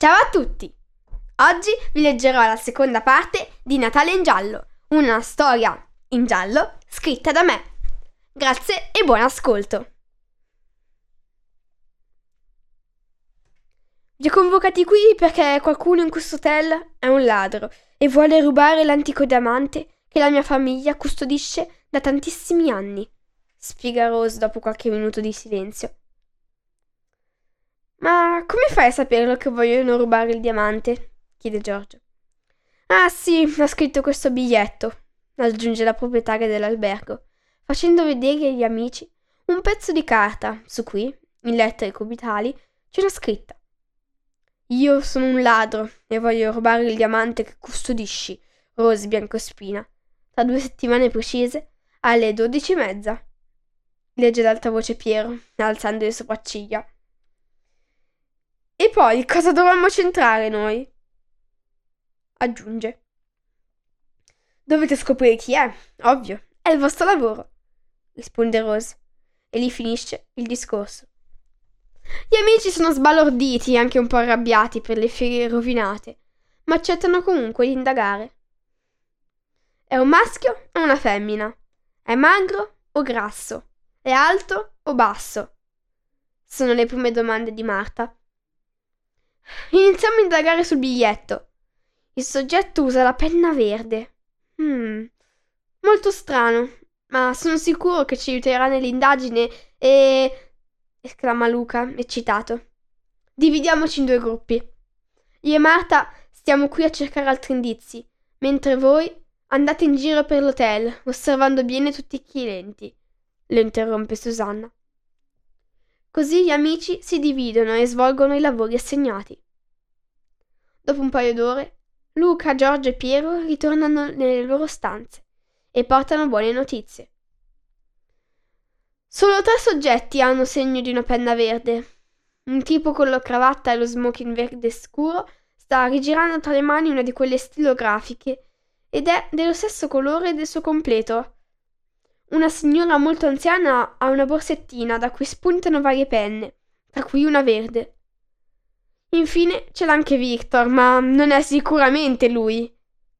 Ciao a tutti! Oggi vi leggerò la seconda parte di Natale in giallo, una storia in giallo scritta da me. Grazie e buon ascolto! Vi ho convocati qui perché qualcuno in questo hotel è un ladro e vuole rubare l'antico diamante che la mia famiglia custodisce da tantissimi anni, spiega Rose dopo qualche minuto di silenzio. Ma come fai a saperlo che vogliono rubare il diamante? chiede Giorgio. Ah sì, ha scritto questo biglietto, aggiunge la proprietaria dell'albergo, facendo vedere agli amici un pezzo di carta su cui, in lettere cubitali, una scritta. Io sono un ladro e voglio rubare il diamante che custodisci, Rose Biancospina, tra due settimane precise, alle dodici e mezza. Legge ad alta voce Piero, alzando le sopracciglia. E poi cosa dovremmo centrare noi? Aggiunge. Dovete scoprire chi è, ovvio, è il vostro lavoro, risponde Rose. E lì finisce il discorso. Gli amici sono sbalorditi e anche un po' arrabbiati per le ferie rovinate, ma accettano comunque di indagare. È un maschio o una femmina? È magro o grasso? È alto o basso? Sono le prime domande di Marta. Iniziamo a indagare sul biglietto. Il soggetto usa la penna verde. Hmm, molto strano, ma sono sicuro che ci aiuterà nell'indagine e... esclama Luca, eccitato. Dividiamoci in due gruppi. Io e Marta stiamo qui a cercare altri indizi, mentre voi andate in giro per l'hotel, osservando bene tutti i clienti, lo interrompe Susanna. Così gli amici si dividono e svolgono i lavori assegnati. Dopo un paio d'ore, Luca, Giorgio e Piero ritornano nelle loro stanze e portano buone notizie. Solo tre soggetti hanno segno di una penna verde. Un tipo con la cravatta e lo smoking verde scuro sta rigirando tra le mani una di quelle stilografiche ed è dello stesso colore del suo completo. Una signora molto anziana ha una borsettina da cui spuntano varie penne, tra cui una verde. Infine c'è anche Victor, ma non è sicuramente lui,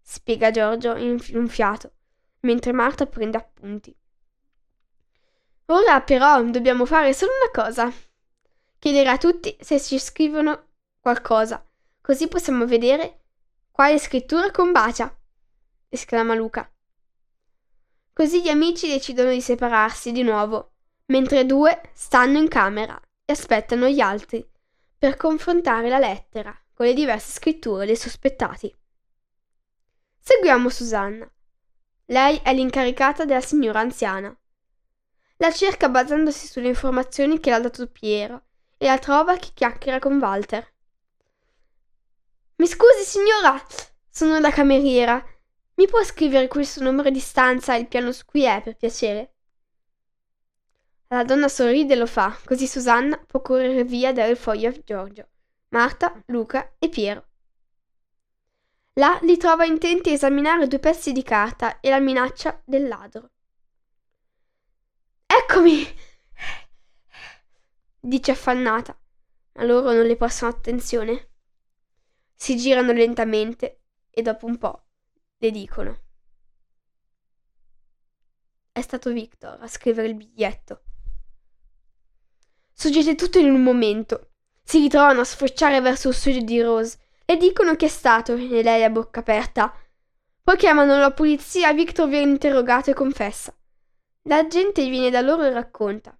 spiega Giorgio in un fiato, mentre Marta prende appunti. Ora però dobbiamo fare solo una cosa. Chiedere a tutti se ci scrivono qualcosa, così possiamo vedere quale scrittura combacia, esclama Luca. Così gli amici decidono di separarsi di nuovo, mentre due stanno in camera e aspettano gli altri per confrontare la lettera con le diverse scritture dei sospettati. Seguiamo Susanna. Lei è l'incaricata della signora anziana. La cerca basandosi sulle informazioni che le ha dato Piero e la trova che chiacchiera con Walter. Mi scusi, signora, sono la cameriera. Mi può scrivere questo numero di stanza e il piano su cui è, per piacere? La donna sorride e lo fa, così Susanna può correre via il foglio a Giorgio, Marta, Luca e Piero. Là li trova intenti a esaminare due pezzi di carta e la minaccia del ladro. Eccomi! dice affannata, ma loro non le possono attenzione. Si girano lentamente e dopo un po' le dicono. È stato Victor a scrivere il biglietto. Succede tutto in un momento. Si ritrovano a sfrecciare verso il studio di Rose. e dicono che è stato, e lei a bocca aperta. Poi chiamano la polizia, Victor viene interrogato e confessa. La gente viene da loro e racconta.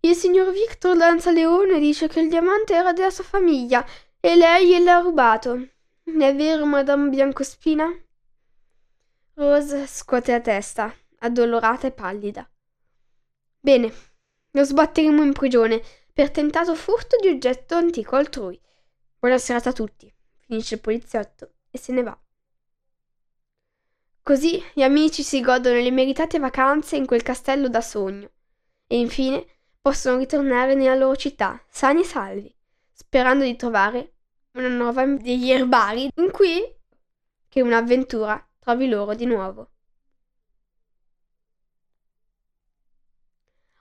Il signor Victor Lanzaleone dice che il diamante era della sua famiglia e lei gliel'ha rubato. È vero, Madame Biancospina? Rose scuote la testa, addolorata e pallida. Bene, lo sbatteremo in prigione per tentato furto di oggetto antico altrui. Buona serata a tutti, finisce il poliziotto e se ne va. Così gli amici si godono le meritate vacanze in quel castello da sogno e infine possono ritornare nella loro città, sani e salvi, sperando di trovare una nuova degli erbari in cui che un'avventura trovi loro di nuovo.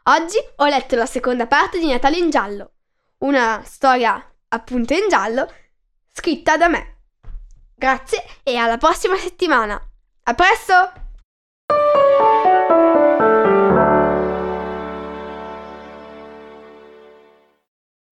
Oggi ho letto la seconda parte di Natale in giallo, una storia appunto in giallo scritta da me. Grazie e alla prossima settimana. A presto!